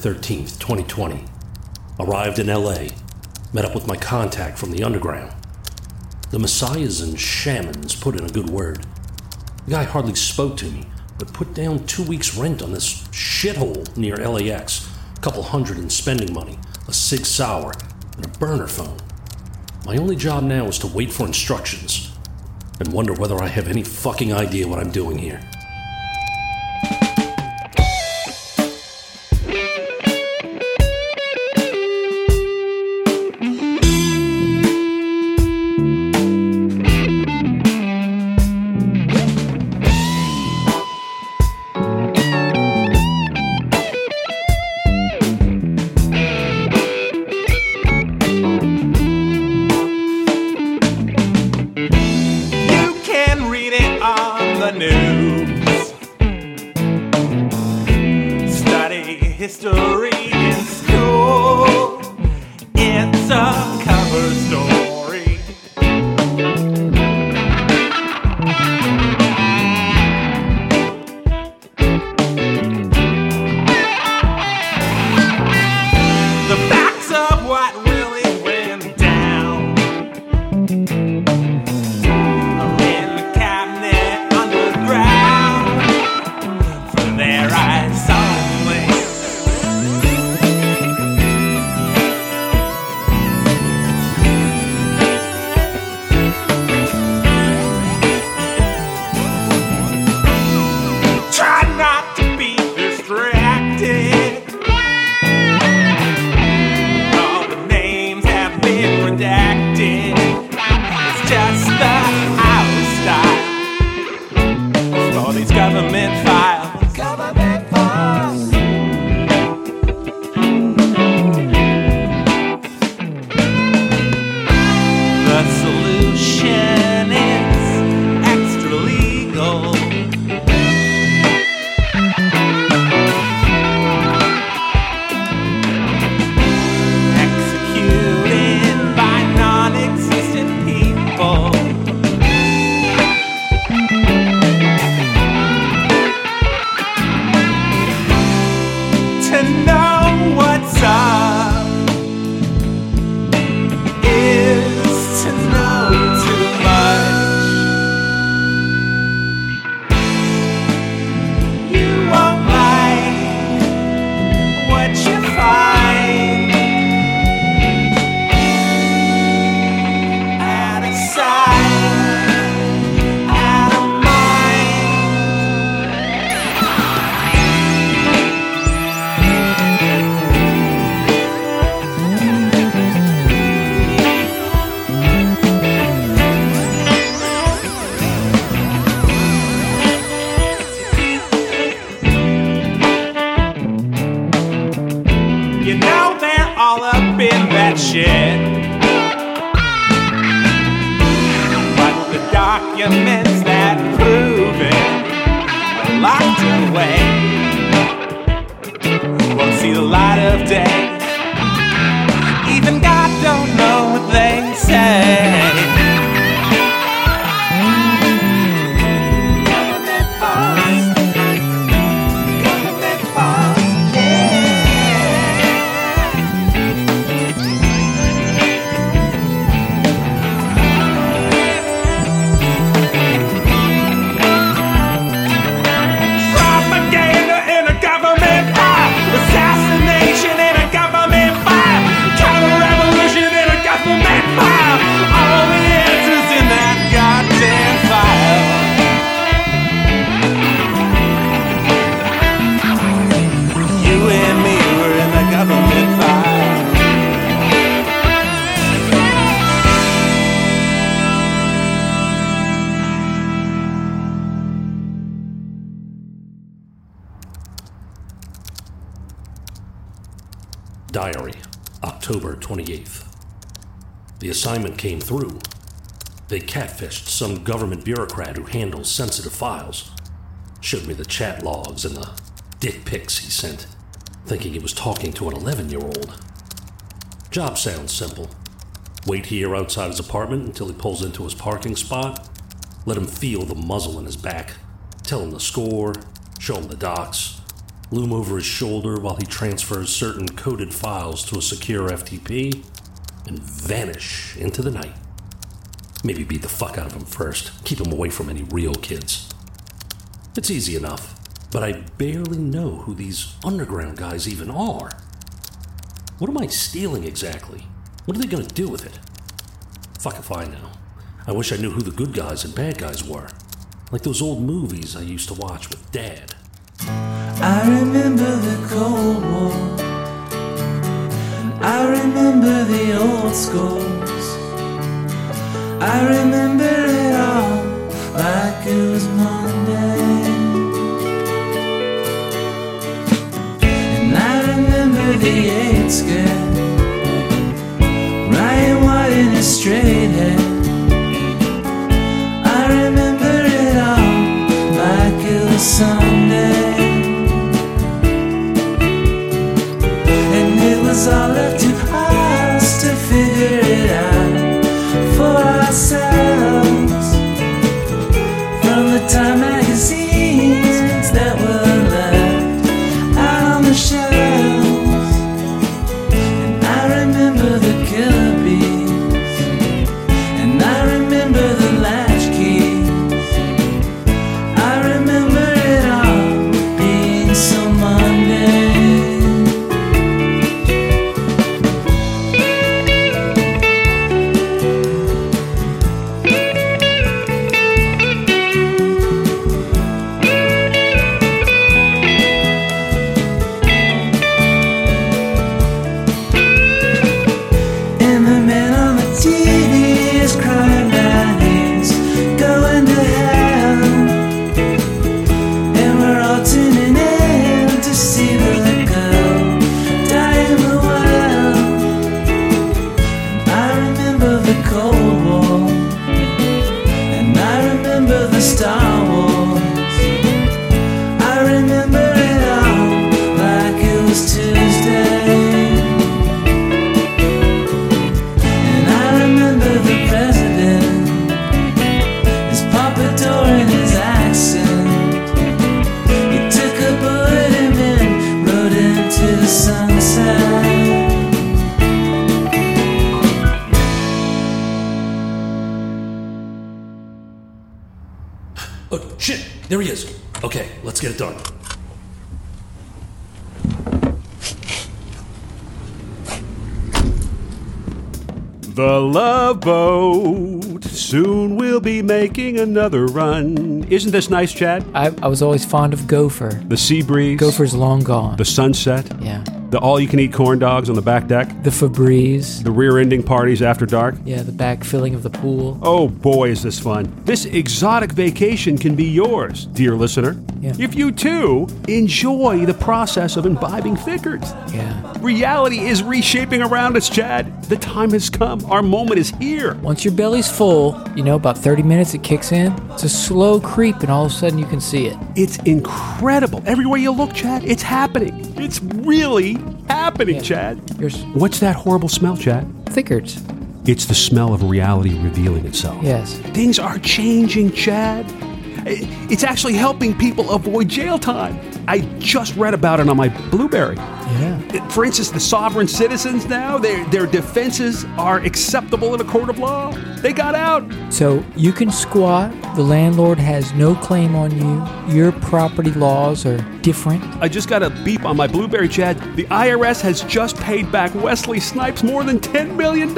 13th, 2020. Arrived in LA, met up with my contact from the underground. The messiahs and shamans put in a good word. The guy hardly spoke to me, but put down two weeks' rent on this shithole near LAX, a couple hundred in spending money, a Sig Sauer, and a burner phone. My only job now is to wait for instructions and wonder whether I have any fucking idea what I'm doing here. Some government bureaucrat who handles sensitive files. Showed me the chat logs and the dick pics he sent, thinking he was talking to an 11 year old. Job sounds simple. Wait here outside his apartment until he pulls into his parking spot. Let him feel the muzzle in his back. Tell him the score. Show him the docs. Loom over his shoulder while he transfers certain coded files to a secure FTP. And vanish into the night. Maybe beat the fuck out of him first. Keep him away from any real kids. It's easy enough, but I barely know who these underground guys even are. What am I stealing exactly? What are they gonna do with it? Fuck if I know. I wish I knew who the good guys and bad guys were. Like those old movies I used to watch with Dad. I remember the Cold War. I remember the old schools. I remember it all like it was Monday. And I remember the eight scare. Ryan White in his straight head. I remember it all like it was Sunday. And it was all up for There he is. Okay, let's get it done. The Love Boat. Soon we'll be making another run. Isn't this nice, Chad? I, I was always fond of Gopher. The sea breeze. Gopher's long gone. The sunset. yeah. The all you can eat corn dogs on the back deck. The Febreze. The rear ending parties after dark. Yeah, the back filling of the pool. Oh boy, is this fun. This exotic vacation can be yours, dear listener. Yeah. If you too enjoy the process of imbibing Vickers. Yeah. Reality is reshaping around us, Chad. The time has come. Our moment is here. Once your belly's full, you know, about 30 minutes it kicks in. It's a slow creep, and all of a sudden you can see it. It's incredible. Everywhere you look, Chad, it's happening. It's really happening, Yeah. Chad. What's that horrible smell, Chad? Thickards. It's the smell of reality revealing itself. Yes. Things are changing, Chad. It's actually helping people avoid jail time. I just read about it on my Blueberry. Yeah. For instance, the sovereign citizens now, their, their defenses are acceptable in a court of law. They got out. So you can squat. The landlord has no claim on you. Your property laws are different. I just got a beep on my Blueberry Chad. The IRS has just paid back Wesley Snipes more than $10 million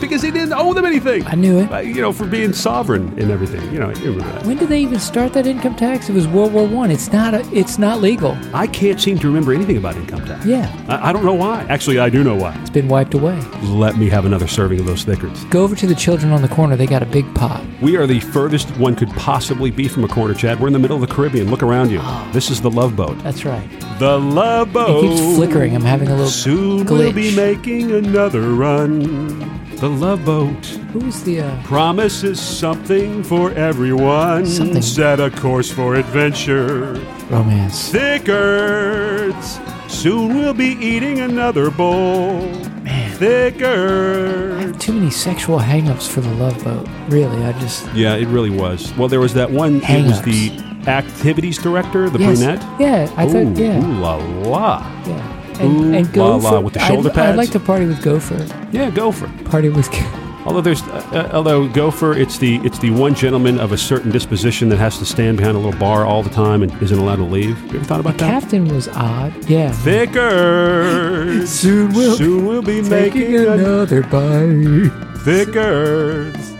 because he didn't owe them anything. I knew it. Uh, you know, for being sovereign and everything. You know, you remember that. When did they even start that income tax? It was World War One. It's not a, it's not legal. I can't seem to remember anything about income tax. Yeah. I, I don't know why. Actually, I do know why. It's been wiped away. Let me have another serving of those Thickers. Go over to the children on the corner. They got a big pot. We are the furthest one could possibly be from a corner, Chad. We're in the middle of the Caribbean. Look around you. This is the Love Boat. That's right. The Love boat. It keeps flickering. I'm having a little Soon glitch. we'll be making another run. The Love Boat Who's the uh, promises something for everyone. Something. Set a course for adventure. romance? Thickers. Soon we'll be eating another bowl. Man, I have too many sexual hang-ups for the Love Boat. Really, I just Yeah, it really was. Well, there was that one. It was Hang-ups. the activities director, the yes, brunette. yeah. I ooh, thought yeah, ooh la la. yeah. Ooh, And, and la, Gopher. la, with the shoulder I'd, I'd pads. like to party with Gopher. Yeah, go for it. Party with. Although there's, uh, uh, although Gopher, it's the it's the one gentleman of a certain disposition that has to stand behind a little bar all the time and isn't allowed to leave. You ever thought about that? Captain was odd. Yeah. Thickers. Soon we'll Soon we'll be making another bite. thickers.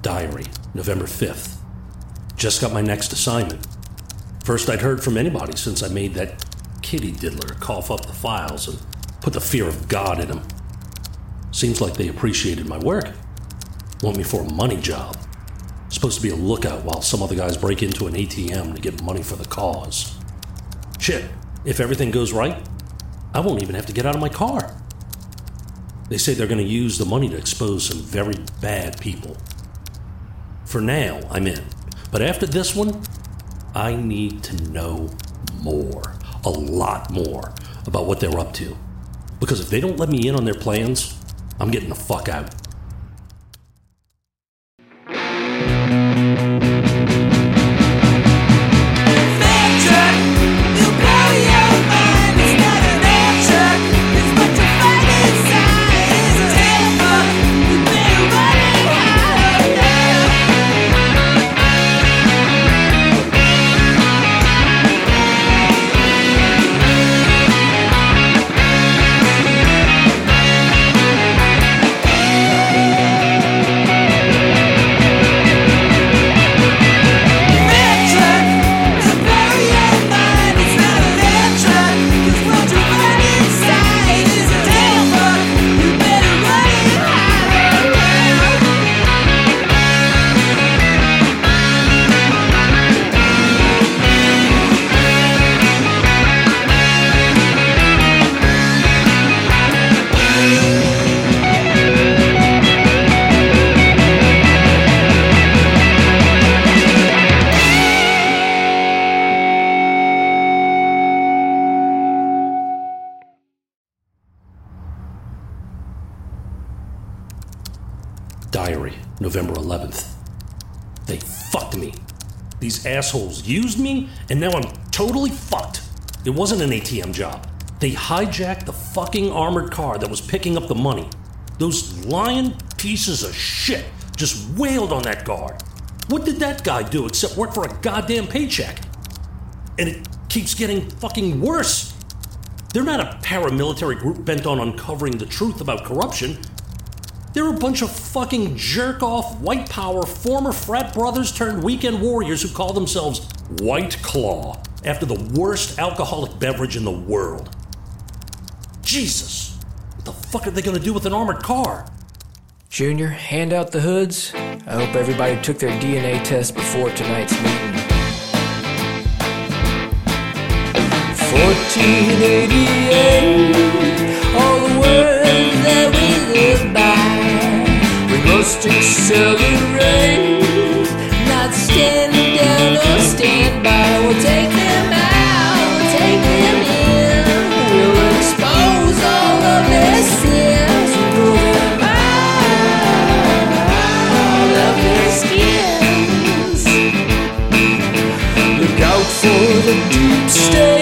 Diary, November 5th. Just got my next assignment. First I'd heard from anybody since I made that kitty diddler cough up the files and put the fear of God in him. Seems like they appreciated my work. Want me for a money job. Supposed to be a lookout while some other guys break into an ATM to get money for the cause. Shit, if everything goes right, I won't even have to get out of my car. They say they're going to use the money to expose some very bad people. For now, I'm in. But after this one, I need to know more, a lot more, about what they're up to. Because if they don't let me in on their plans, I'm getting the fuck out. November 11th. They fucked me. These assholes used me, and now I'm totally fucked. It wasn't an ATM job. They hijacked the fucking armored car that was picking up the money. Those lying pieces of shit just wailed on that guard. What did that guy do except work for a goddamn paycheck? And it keeps getting fucking worse. They're not a paramilitary group bent on uncovering the truth about corruption. They're a bunch of fucking jerk off white power former frat brothers turned weekend warriors who call themselves White Claw after the worst alcoholic beverage in the world. Jesus! What the fuck are they gonna do with an armored car? Junior, hand out the hoods. I hope everybody took their DNA test before tonight's meeting. 1488, all the words that we live by. Must accelerate, not stand down or stand by. We'll take them out, we'll take them in. We'll expose all of their sins. Pull them out of their skins. Look out for the deep state,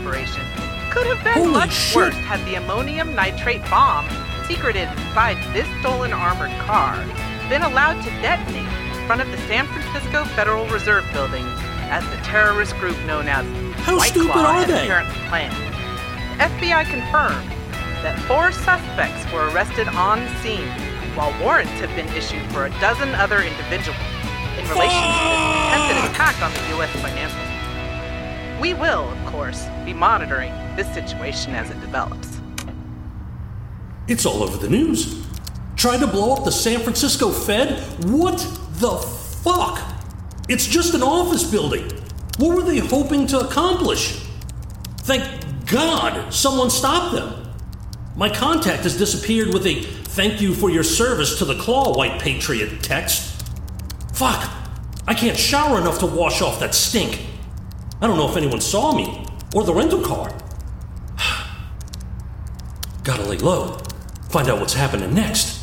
operation could have been Holy much shit. worse had the ammonium nitrate bomb secreted inside this stolen armored car been allowed to detonate in front of the San Francisco Federal Reserve Building as the terrorist group known as How White stupid Claw are they? apparently planned. The FBI confirmed that four suspects were arrested on the scene, while warrants have been issued for a dozen other individuals in relation to this attempted attack on the U.S. financial. We will, of course, be monitoring this situation as it develops. It's all over the news. Trying to blow up the San Francisco Fed? What the fuck? It's just an office building. What were they hoping to accomplish? Thank God someone stopped them. My contact has disappeared with a thank you for your service to the Claw, White Patriot text. Fuck, I can't shower enough to wash off that stink. I don't know if anyone saw me or the rental car. Gotta lay low. Find out what's happening next.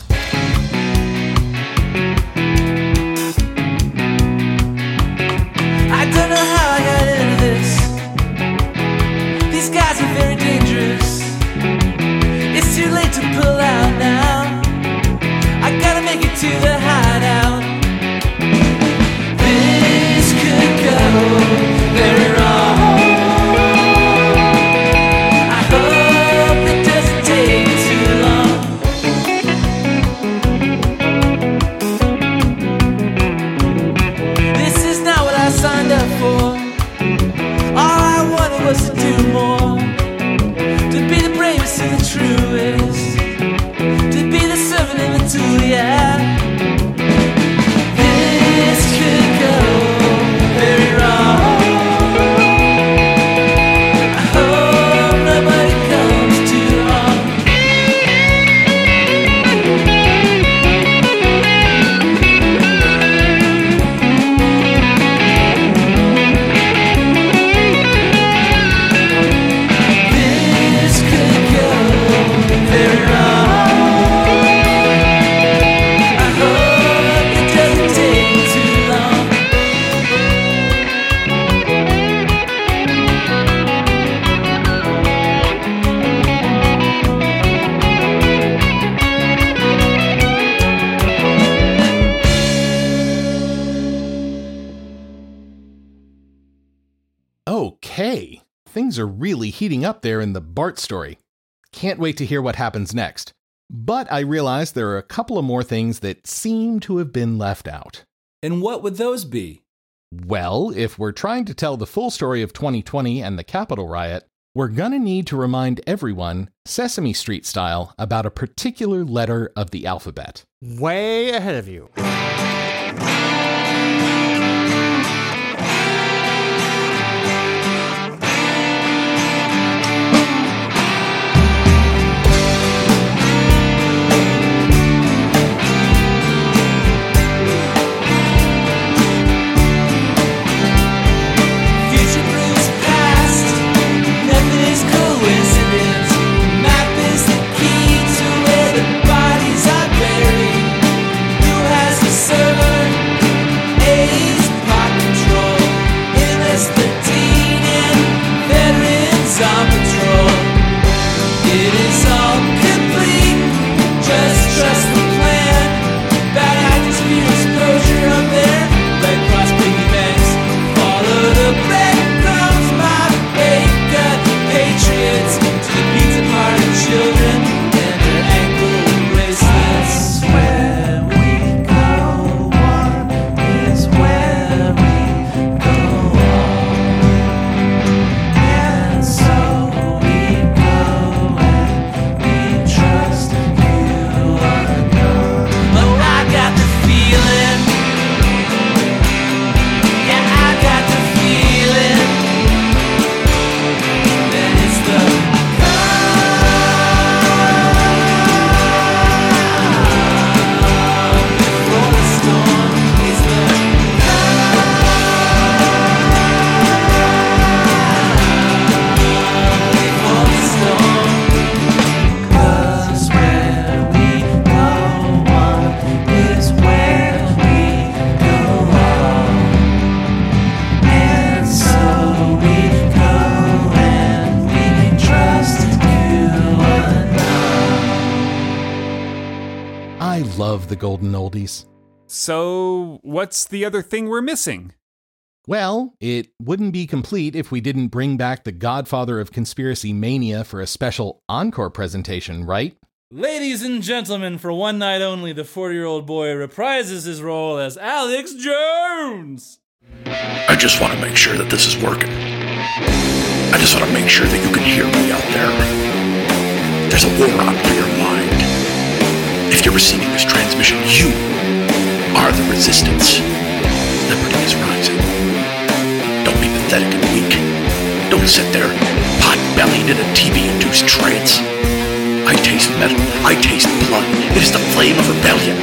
Bart story. Can't wait to hear what happens next. But I realize there are a couple of more things that seem to have been left out. And what would those be? Well, if we're trying to tell the full story of 2020 and the Capitol riot, we're gonna need to remind everyone, Sesame Street style, about a particular letter of the alphabet. Way ahead of you. What's the other thing we're missing? Well, it wouldn't be complete if we didn't bring back the godfather of conspiracy mania for a special encore presentation, right? Ladies and gentlemen, for one night only, the 40 year old boy reprises his role as Alex Jones. I just want to make sure that this is working. I just want to make sure that you can hear me out there. There's a war on for your mind. If you're receiving this transmission, you are the resistance. Liberty is rising. Don't be pathetic and weak. Don't sit there, pot-bellied in a TV-induced trance. I taste metal. I taste blood. It is the flame of rebellion.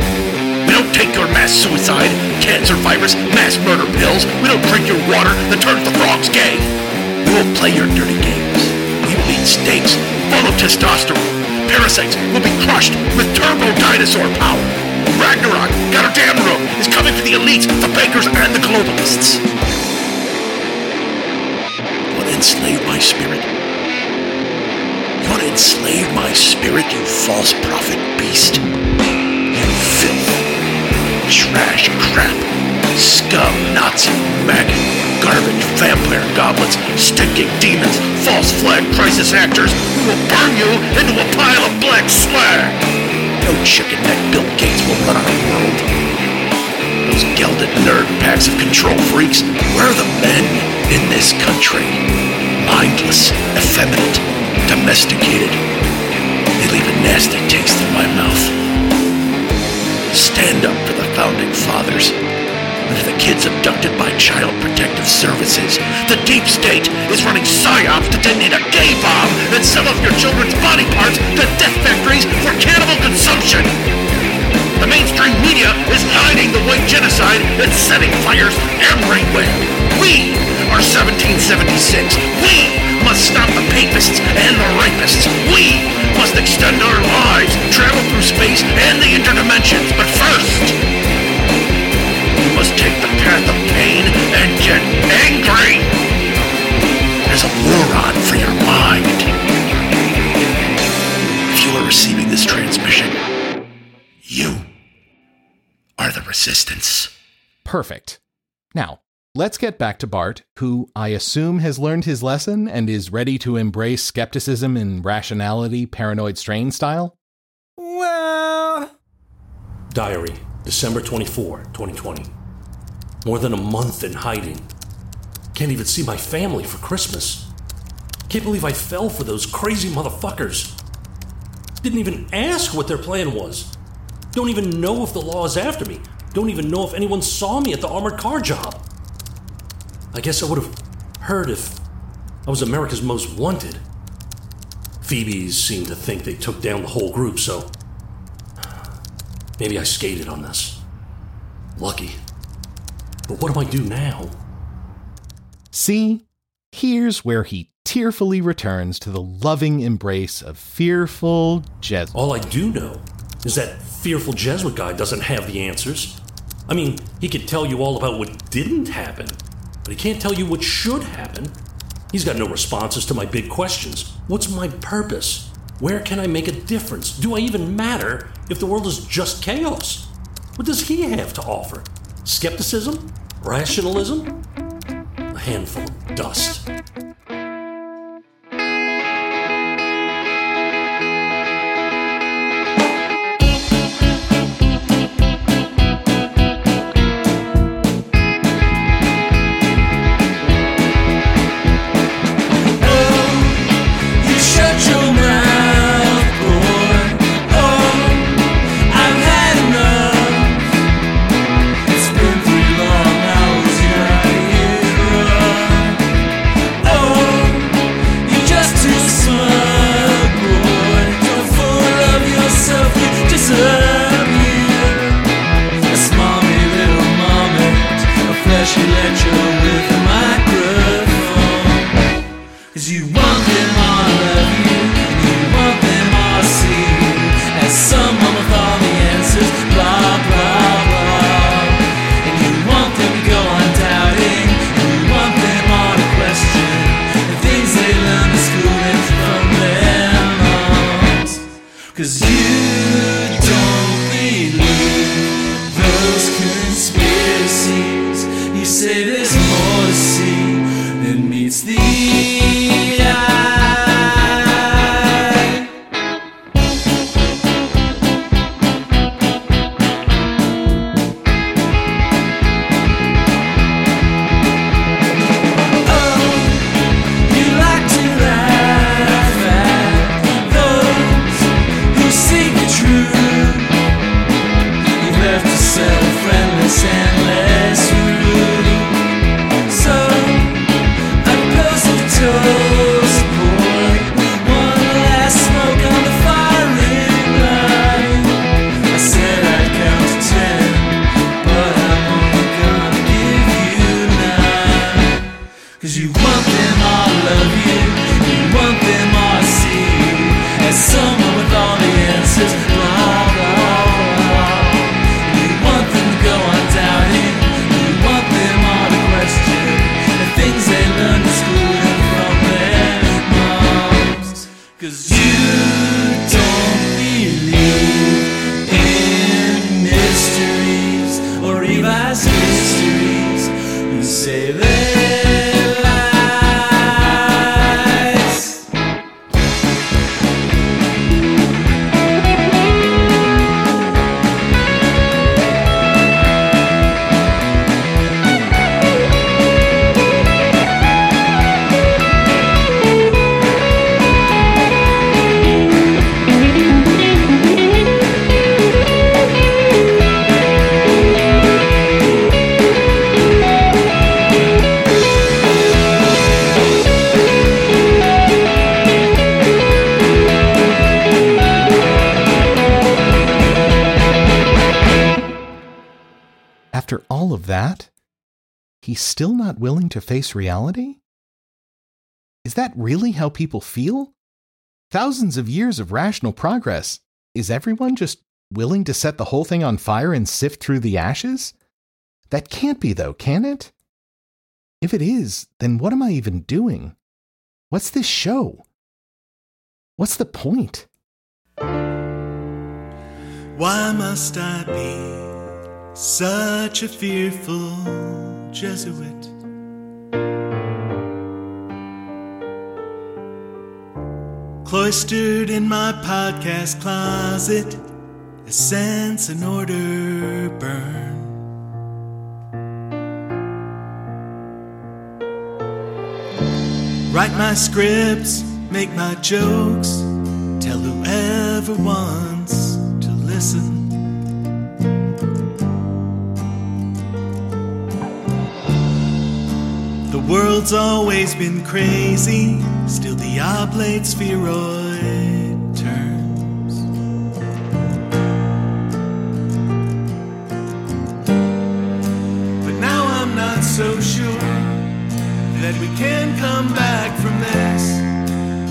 We don't take your mass suicide, cancer virus, mass murder pills. We don't drink your water that turns the frogs gay. We won't play your dirty games. We will eat steaks full of testosterone. Parasites will be crushed with turbo dinosaur power. Ragnarok, got a damn room, is coming for the elites, the bankers, and the globalists. You Want to enslave my spirit? You want to enslave my spirit, you false prophet beast? You filth, trash crap, scum, Nazi, maggot, garbage, vampire, goblins, stinking demons, false flag crisis actors who will burn you into a pile of black slag. No chicken neck Bill Gates will run our world. Those gelded nerd packs of control freaks, where are the men in this country? Mindless, effeminate, domesticated. They leave a nasty taste in my mouth. Stand up for the founding fathers. The kids abducted by Child Protective Services. The deep state is running psyops to detonate a gay bomb and some of your children's body parts to death factories for cannibal consumption. The mainstream media is hiding the white genocide and setting fires everywhere. We are 1776. We must stop the papists and the rapists. We must extend our lives, travel through space and the interdimensions. But first, path of pain and get angry. There's a moron for your mind. If you are receiving this transmission, you are the resistance. Perfect. Now, let's get back to Bart, who I assume has learned his lesson and is ready to embrace skepticism and rationality, paranoid strain style. Well, Diary, December 24, 2020. More than a month in hiding. Can't even see my family for Christmas. Can't believe I fell for those crazy motherfuckers. Didn't even ask what their plan was. Don't even know if the law is after me. Don't even know if anyone saw me at the armored car job. I guess I would have heard if I was America's most wanted. Phoebe's seemed to think they took down the whole group, so maybe I skated on this. Lucky. But what do I do now? See, here's where he tearfully returns to the loving embrace of fearful Jesuit. All I do know is that fearful Jesuit guy doesn't have the answers. I mean, he could tell you all about what didn't happen, but he can't tell you what should happen. He's got no responses to my big questions. What's my purpose? Where can I make a difference? Do I even matter if the world is just chaos? What does he have to offer? Skepticism? Rationalism? A handful of dust. Face reality? Is that really how people feel? Thousands of years of rational progress. Is everyone just willing to set the whole thing on fire and sift through the ashes? That can't be, though, can it? If it is, then what am I even doing? What's this show? What's the point? Why must I be such a fearful Jesuit? Cloistered in my podcast closet, a sense and order burn. Write my scripts, make my jokes, tell whoever wants to listen. World's always been crazy, still the oblate spheroid turns. But now I'm not so sure that we can come back from this.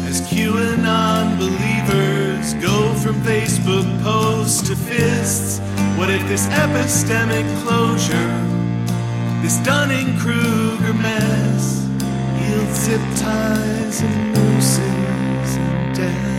As QAnon believers go from Facebook posts to fists, what if this epistemic closure, this Dunning Kruger mess, yields zip ties and nooses and death?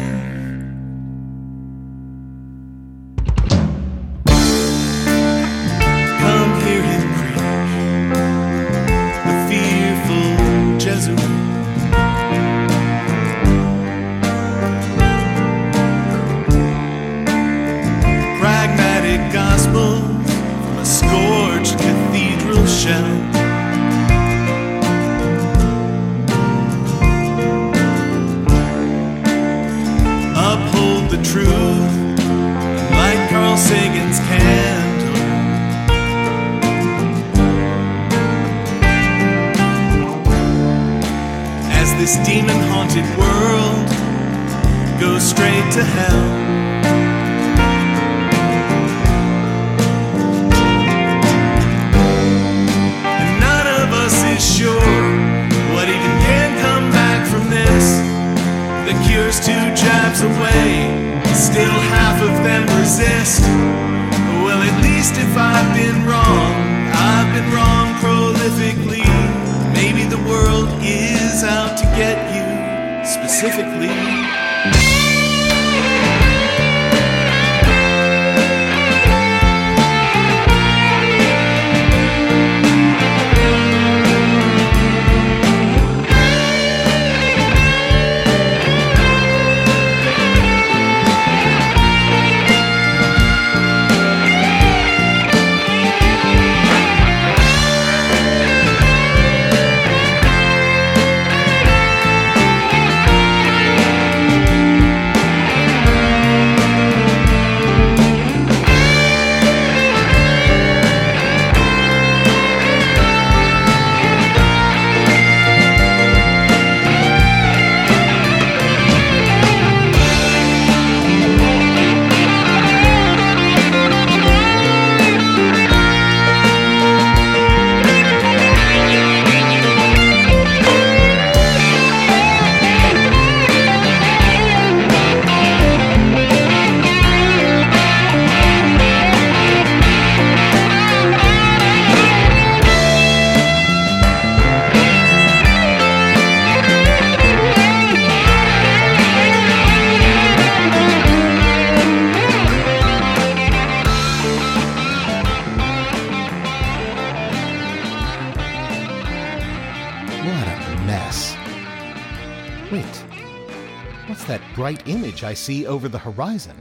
I see over the horizon?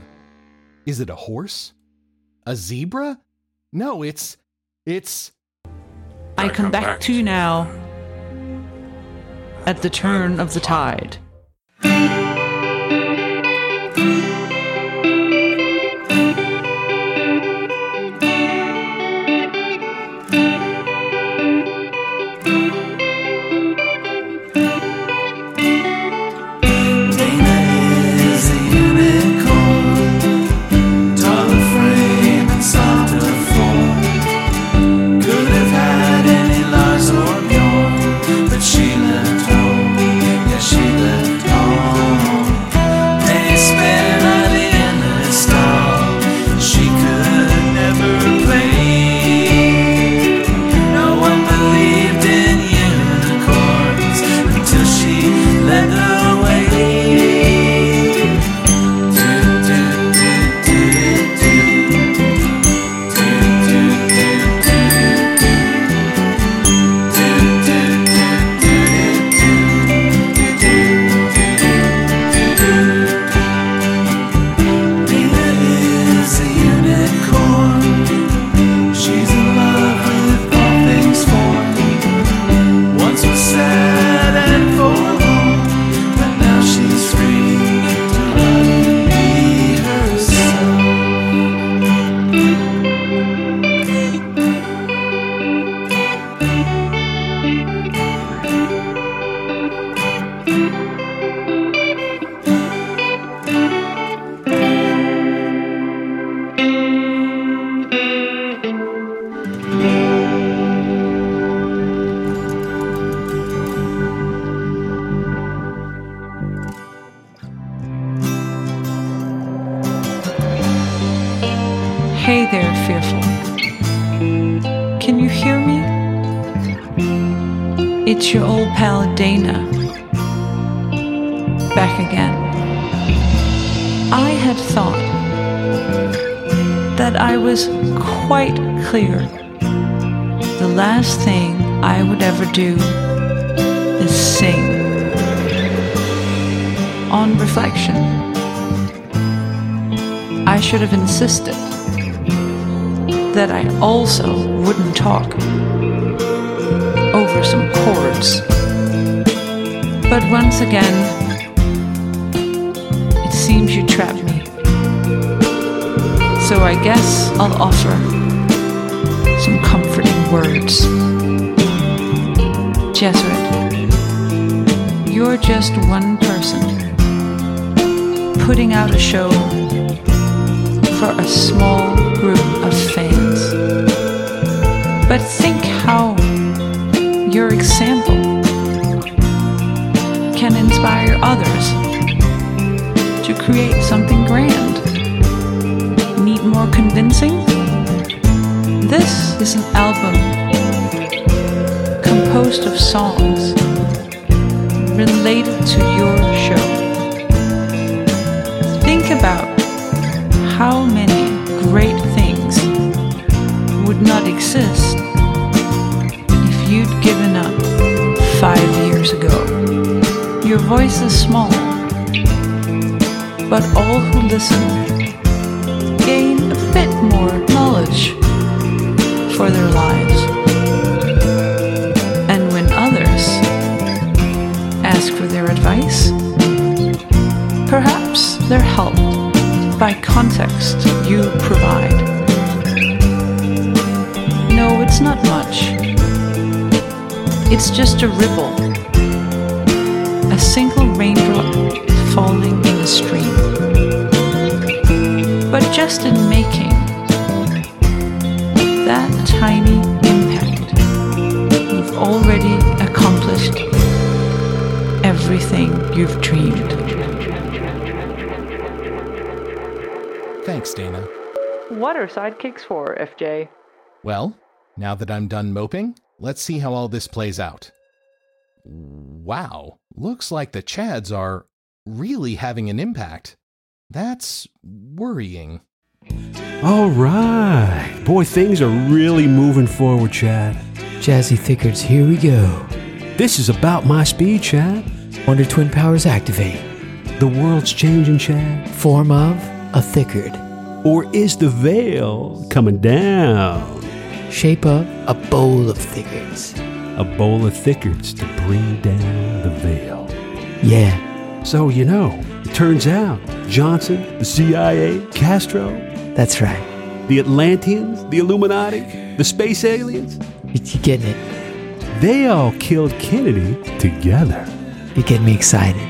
Is it a horse? A zebra? No, it's. It's. I come back to you now at the turn of the tide. Insisted that I also wouldn't talk over some chords. But once again, it seems you trapped me. So I guess I'll offer some comforting words. Jesuit, you're just one person putting out a show for a small group of fans. But think how your example can inspire others to create something grand. Need more convincing? This is an album composed of songs related to your show. Voice is small, but all who listen gain a bit more knowledge for their lives. And when others ask for their advice, perhaps they're helped by context you provide. No, it's not much. It's just a ripple, single raindrop falling in a stream. But just in making that tiny impact, you've already accomplished everything you've dreamed. Thanks, Dana. What are sidekicks for, FJ? Well, now that I'm done moping, let's see how all this plays out. Wow, looks like the Chads are really having an impact. That's worrying. All right. Boy, things are really moving forward, Chad. Jazzy Thickers, here we go. This is about my speed, Chad. Wonder Twin powers activate. The world's changing, Chad. Form of a thickard. Or is the veil coming down? Shape of a bowl of thickards. A bowl of thickards to bring down the veil. Yeah, So, you know, it turns out Johnson, the CIA, Castro, that's right. the Atlanteans, the Illuminati, the space aliens, You you getting it? they all killed Kennedy together. You getting me excited?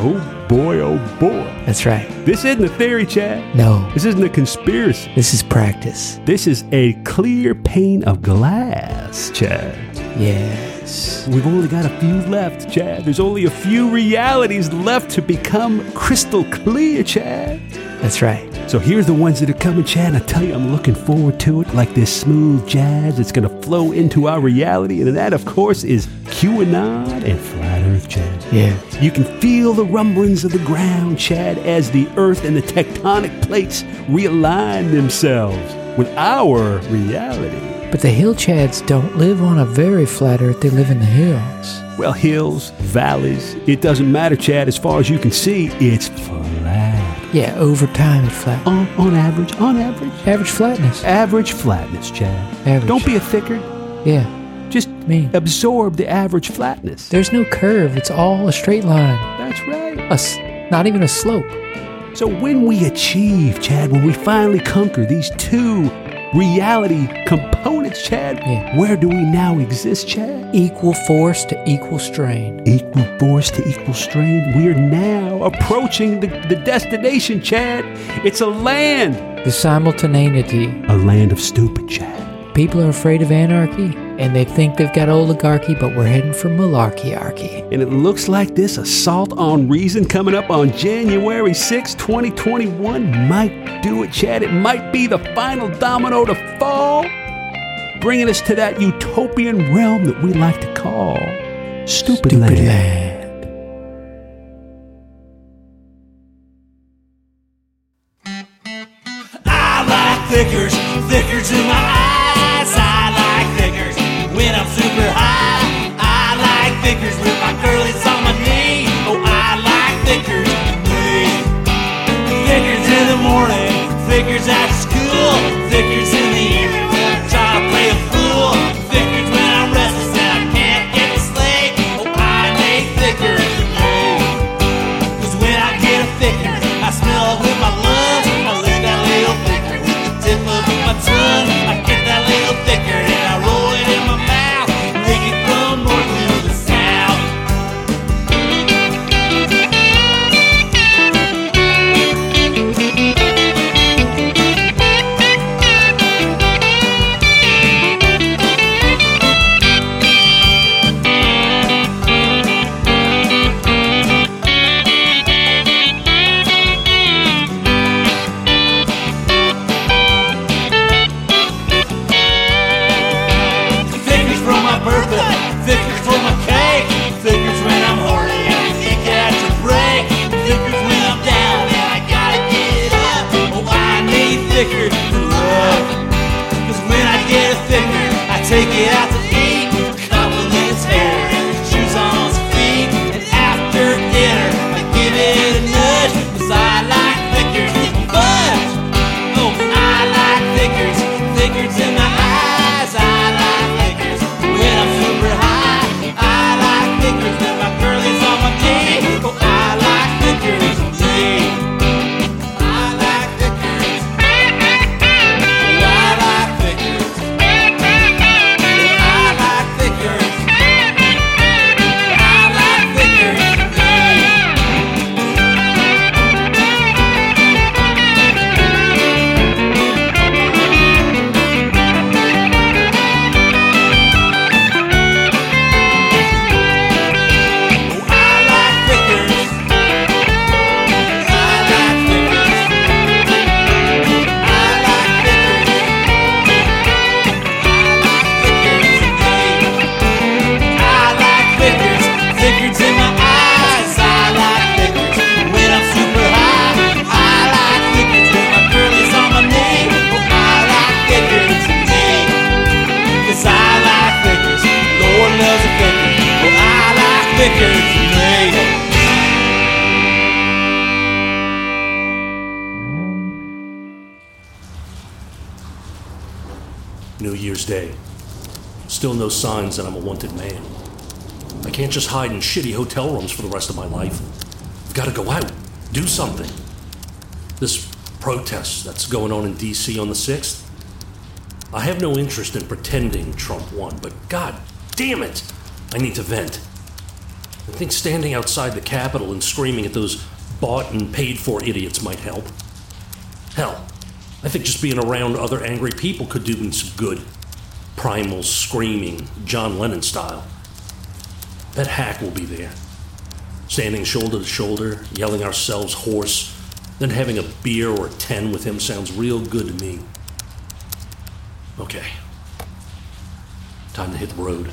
Oh boy, oh boy. That's right. This isn't a theory, Chad. No, This isn't a conspiracy. this is practice. This is a clear pane of glass, Chad. Yes. We've only got a few left, Chad. There's only a few realities left to become crystal clear, Chad. That's right. So here's the ones that are coming, Chad. I tell you, I'm looking forward to it like this smooth jazz that's going to flow into our reality. And that, of course, is QAnon and Flat Earth, Chad. Yeah. You can feel the rumblings of the ground, Chad, as the earth and the tectonic plates realign themselves with our reality. But the hill chads don't live on a very flat earth, they live in the hills. Well, hills, valleys, it doesn't matter, Chad. As far as you can see, it's flat. Yeah, over time it's flat. On, on average, on average. Average flatness. Average flatness, Chad. Average. Don't be a thicker. Yeah. Just Me. absorb the average flatness. There's no curve, it's all a straight line. That's right. A not even a slope. So when we achieve, Chad, when we finally conquer these two reality components, Chad, Yeah. where do we now exist, Chad? Equal force to equal strain. Equal force to equal strain. We're now approaching the, the destination, Chad. It's a land. The simultaneity. A land of stupid, Chad. People are afraid of anarchy, and they think they've got oligarchy, but we're heading for malarkeyarchy. And it looks like this assault on reason coming up on January 6, 2021 might do it, Chad. It might be the final domino to fall, bringing us to that utopian realm that we like to call Stupid, Stupid Land. land. Protest that's going on in D.C. on the 6th. I have no interest in pretending Trump won, but god damn it, I need to vent. I think standing outside the Capitol and screaming at those bought and paid for idiots might help. Hell, I think just being around other angry people could do me some good. Primal screaming, John Lennon style. That hack will be there. Standing shoulder to shoulder, yelling ourselves hoarse, then having a beer or ten with him sounds real good to me. Okay. Time to hit the road.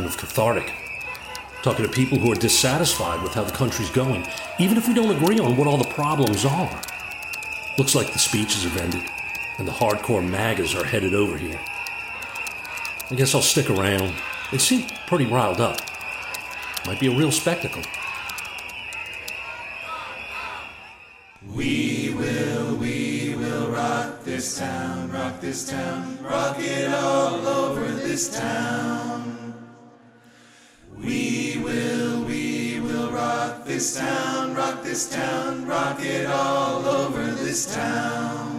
Kind of cathartic. Talking to people who are dissatisfied with how the country's going, even if we don't agree on what all the problems are. Looks like the speeches have ended, and the hardcore MAGAs are headed over here. I guess I'll stick around. They seem pretty riled up. Might be a real spectacle. We will, we will rock this town, rock this town, rock it all over this town. Will, we will rock this town, rock this town, rock it all over this town.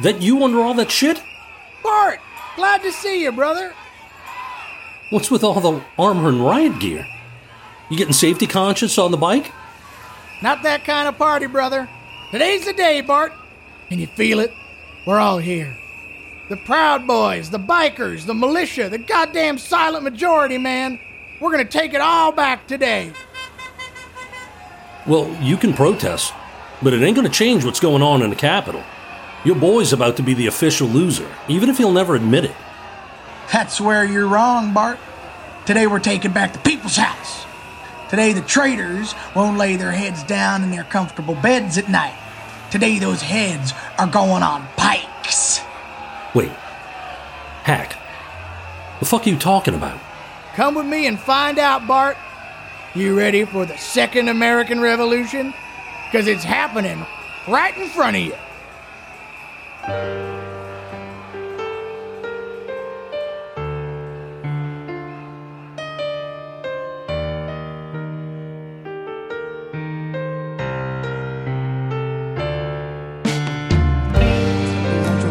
That you under all that shit? Bart, glad to see you, brother. What's with all the armor and riot gear? You getting safety conscious on the bike? Not that kind of party, brother. Today's the day, Bart. Can you feel it? We're all here. The Proud Boys, the bikers, the militia, the goddamn silent majority, man. We're gonna take it all back today. Well, you can protest, but it ain't gonna change what's going on in the Capitol. Your boy's about to be the official loser, even if he'll never admit it. That's where you're wrong, Bart. Today we're taking back the people's house. Today the traitors won't lay their heads down in their comfortable beds at night. Today those heads are going on pikes. Wait. Hack. The fuck are you talking about? Come with me and find out, Bart. You ready for the Second American Revolution? Because it's happening right in front of you.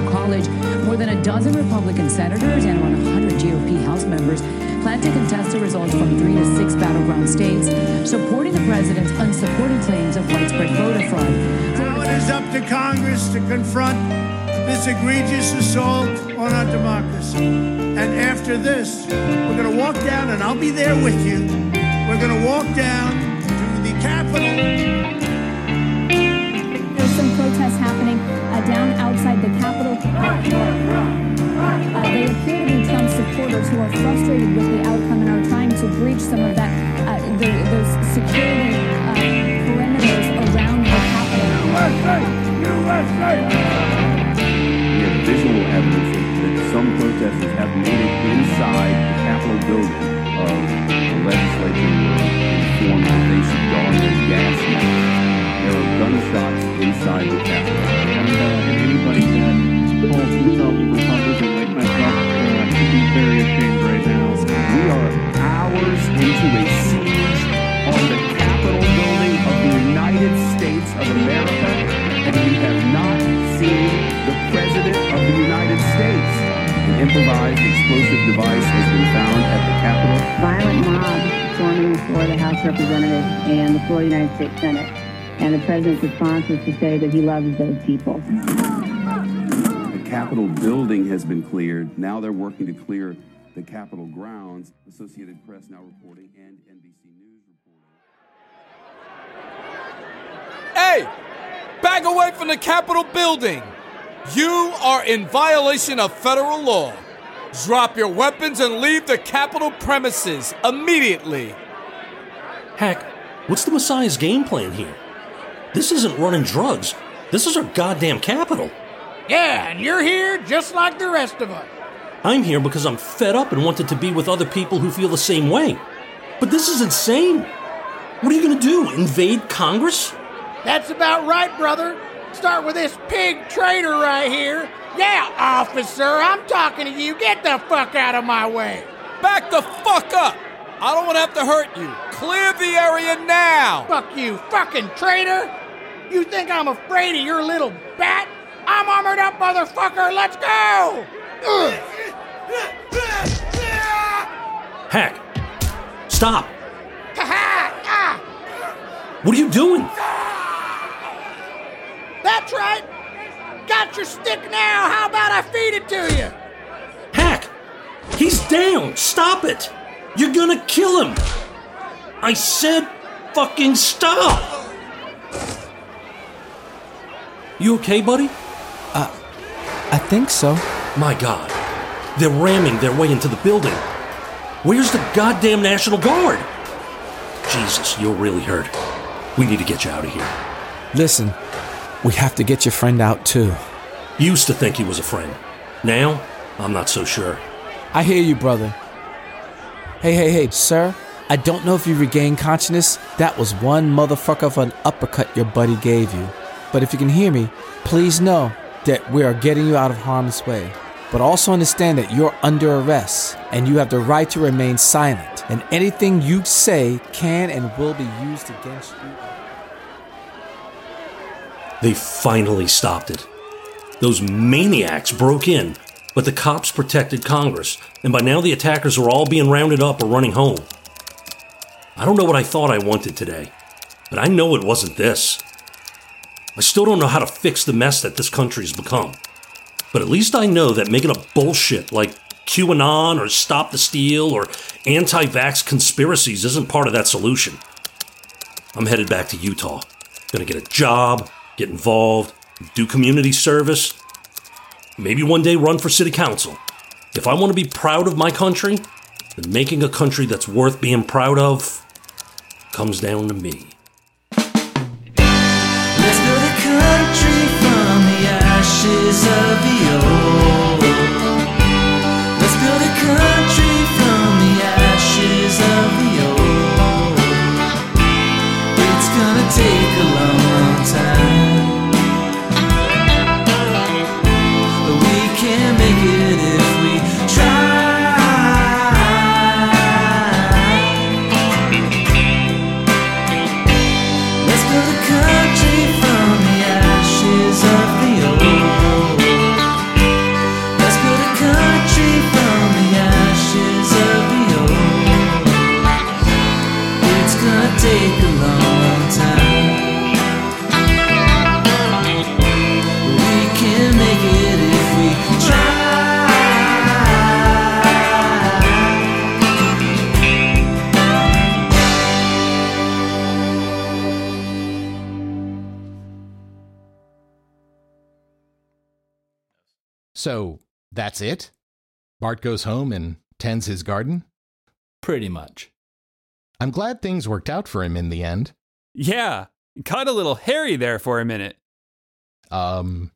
College, more than a dozen Republican senators and around 100 GOP House members plan to contest the results from three to six battleground states, supporting the president's unsupported claims of widespread voter fraud. Now it is up to Congress to confront this egregious assault on our democracy. And after this, we're going to walk down, and I'll be there with you. We're going to walk down to the Capitol. There's some protests happening uh, down outside the Capitol. Uh, they appear to be Trump supporters who are frustrated with the outcome and are trying to breach some of that, uh, the, those security uh, perimeters around the Capitol. We have visual evidence that, that some protesters have made it inside the Capitol building of the legislature were informed that they should guard their gas masks. There are gunshots United States Senate. And the president's response was to say that he loves those people. The Capitol building has been cleared. Now they're working to clear the Capitol grounds. Associated Press now reporting and NBC News reporting. Hey! Back away from the Capitol building! You are in violation of federal law. Drop your weapons and leave the Capitol premises immediately. Hack, what's the Messiah's game plan here? This isn't running drugs. This is our goddamn capital. Yeah, and you're here just like the rest of us. I'm here because I'm fed up and wanted to be with other people who feel the same way. But this is insane. What are you going to do? Invade Congress? That's about right, brother. Start with this pig traitor right here. Yeah, officer, I'm talking to you. Get the fuck out of my way. Back the fuck up! I don't want to have to hurt you. Clear the area now! Fuck you, fucking traitor! You think I'm afraid of your little bat? I'm armored up, motherfucker. Let's go! Ugh. Hack, stop. What are you doing? That's right. Got your stick now. How about I feed it to you? Hack, he's down. Stop it. You're gonna kill him. I said fucking stop. You okay, buddy? Uh, I think so. My god. They're ramming their way into the building. Where's the goddamn National Guard? Jesus, you're really hurt. We need to get you out of here. Listen, we have to get your friend out too. Used to think he was a friend. Now, I'm not so sure. I hear you, brother. Hey, hey, hey, sir. I don't know if you regained consciousness. That was one motherfucker of an uppercut your buddy gave you. But if you can hear me, please know that we are getting you out of harm's way. But also understand that you're under arrest and you have the right to remain silent. And anything you say can and will be used against you. They finally stopped it. Those maniacs broke in, but the cops protected Congress, and by now the attackers are all being rounded up or running home. I don't know what I thought I wanted today, but I know it wasn't this. I still don't know how to fix the mess that this country's become. But at least I know that making up bullshit like QAnon or Stop the Steal or anti vax conspiracies isn't part of that solution. I'm headed back to Utah. Gonna get a job, get involved, do community service, maybe one day run for city council. If I want to be proud of my country, then making a country that's worth being proud of comes down to me. Let's build a country from the ashes of the old. Let's build a country from the ashes of the old. It's gonna take a long, So that's it? Bart goes home and tends his garden? Pretty much. I'm glad things worked out for him in the end. Yeah, got a little hairy there for a minute. Um,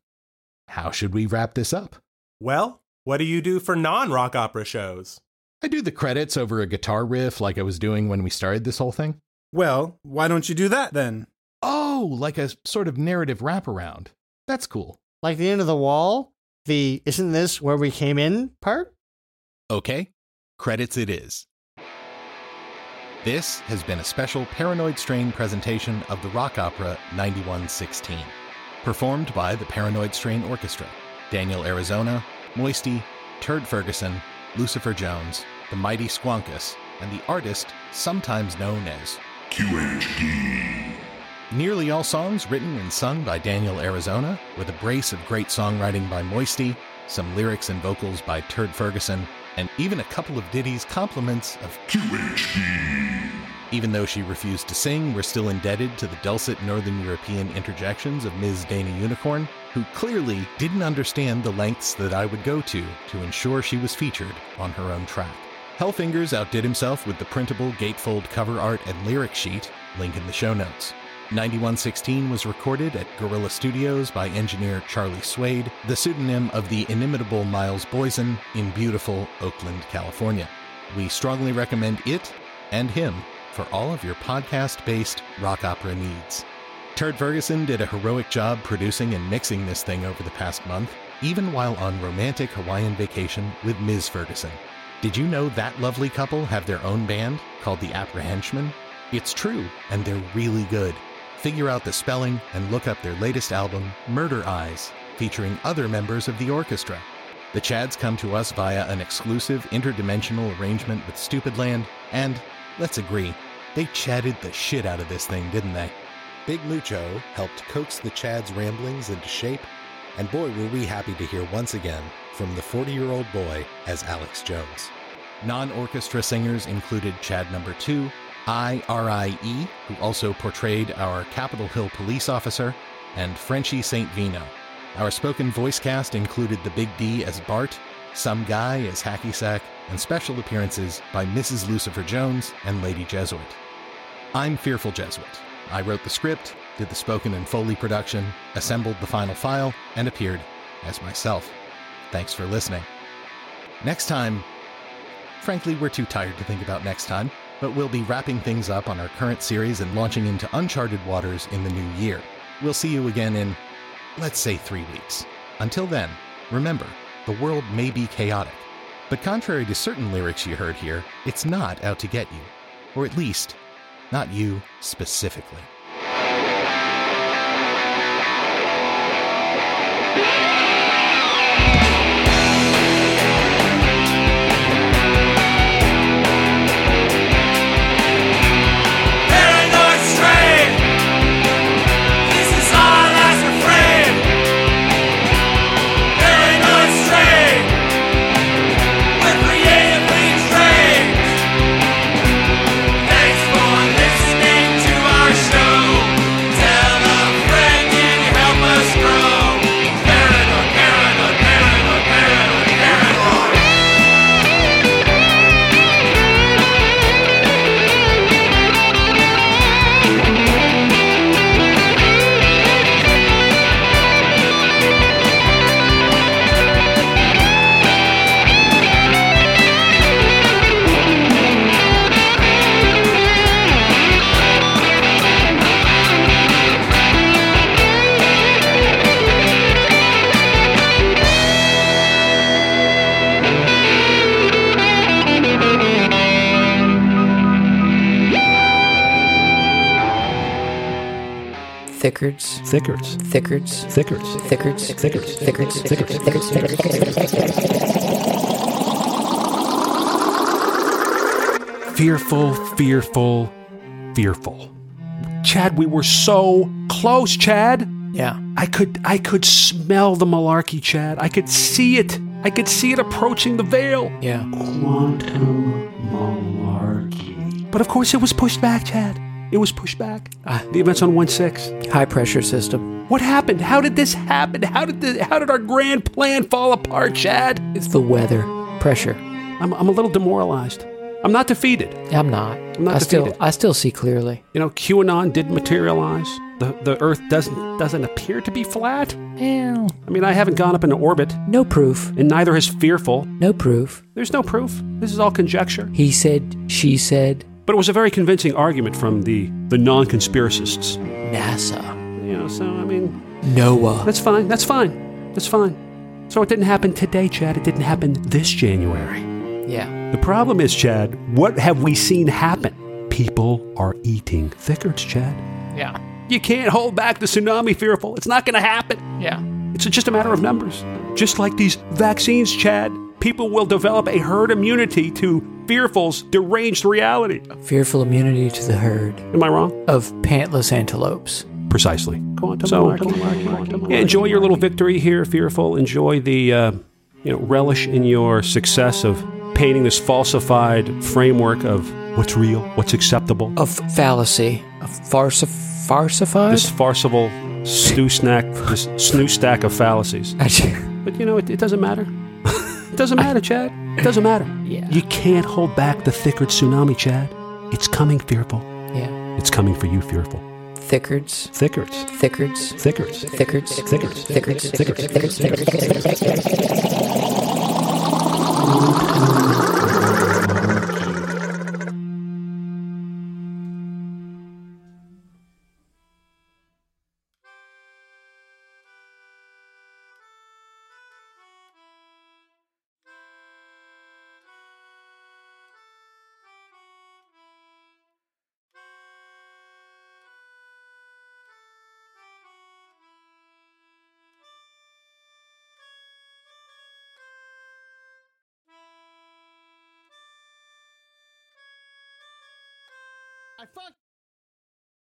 how should we wrap this up? Well, what do you do for non rock opera shows? I do the credits over a guitar riff like I was doing when we started this whole thing. Well, why don't you do that then? Oh, like a sort of narrative wraparound. That's cool. Like the end of the wall? The isn't this where we came in part? Okay, credits it is. This has been a special Paranoid Strain presentation of the rock opera 9116, performed by the Paranoid Strain Orchestra, Daniel Arizona, Moisty, Turd Ferguson, Lucifer Jones, the Mighty Squonkus, and the artist sometimes known as QHD. Nearly all songs written and sung by Daniel Arizona, with a brace of great songwriting by Moisty, some lyrics and vocals by Turd Ferguson, and even a couple of ditties compliments of QHD. Even though she refused to sing, we're still indebted to the dulcet Northern European interjections of Ms. Dana Unicorn, who clearly didn't understand the lengths that I would go to to ensure she was featured on her own track. Hellfingers outdid himself with the printable gatefold cover art and lyric sheet, link in the show notes. 9116 was recorded at Gorilla Studios by engineer Charlie Swade, the pseudonym of the inimitable Miles Boysen, in beautiful Oakland, California. We strongly recommend it and him for all of your podcast based rock opera needs. Turd Ferguson did a heroic job producing and mixing this thing over the past month, even while on romantic Hawaiian vacation with Ms. Ferguson. Did you know that lovely couple have their own band called the Apprehension? It's true, and they're really good. Figure out the spelling and look up their latest album, Murder Eyes, featuring other members of the orchestra. The Chads come to us via an exclusive interdimensional arrangement with Stupidland, and let's agree, they chatted the shit out of this thing, didn't they? Big Mucho helped coax the Chads' ramblings into shape, and boy, were we happy to hear once again from the 40 year old boy as Alex Jones. Non orchestra singers included Chad number two, I.R.I.E., who also portrayed our Capitol Hill police officer, and Frenchie St. Vino. Our spoken voice cast included the Big D as Bart, some guy as Hacky Sack, and special appearances by Mrs. Lucifer Jones and Lady Jesuit. I'm Fearful Jesuit. I wrote the script, did the spoken and Foley production, assembled the final file, and appeared as myself. Thanks for listening. Next time, frankly, we're too tired to think about next time, but we'll be wrapping things up on our current series and launching into uncharted waters in the new year. We'll see you again in, let's say, three weeks. Until then, remember, the world may be chaotic, but contrary to certain lyrics you heard here, it's not out to get you. Or at least, not you specifically. Thickards. Thickards. Thickards. Thickards. Thickards. Thickards. Thickards. Thickards. Thickards. Fearful, fearful, fearful. Chad, we were so close, Chad. Yeah. I could I could smell the malarkey, Chad. I could see it. I could see it approaching the veil. Yeah. Quantum malarkey. But of course it was pushed back, Chad. It was pushed back. Ah, the events on 1 6. High pressure system. What happened? How did this happen? How did the, how did our grand plan fall apart, Chad? It's the weather. Pressure. I'm, I'm a little demoralized. I'm not defeated. I'm not. I'm not I still defeated. I still see clearly. You know, QAnon did materialize. The the Earth doesn't doesn't appear to be flat. Well, I mean, I haven't gone up into orbit, no proof. and neither has Fearful. No proof. There's no proof. This is all conjecture. He said, she said, But it was a very convincing argument from the the non-conspiracists. NASA. You know, so I mean, Noah. that's fine. That's fine. That's fine. So it didn't happen today, Chad. It didn't happen this January. Yeah. The problem is, Chad, what have we seen happen? People are eating Thickards, Chad. Yeah. You can't hold back the tsunami, fearful. It's not going to happen. Yeah. It's just a matter of numbers. Just like these vaccines, Chad, people will develop a herd immunity to fearful's deranged reality. Fearful immunity to the herd Am I wrong? of pantless antelopes. Precisely. So, yeah, enjoy your little victory here, fearful. Enjoy the, uh, you know, relish in your success of painting this falsified framework of what's real, what's acceptable. Of fallacy. Of farce farcified? This farcival stew snack, this snoo stack of fallacies. But you know, it, it doesn't matter. It doesn't matter, Chad. It doesn't matter. Yeah. You can't hold back the Thickard tsunami, Chad. It's coming, fearful. Yeah. It's coming for you, fearful. Thickards. Thickards. Thickards. Thickards. Thickards. Thickards. Thickards. Thickards. I fuck.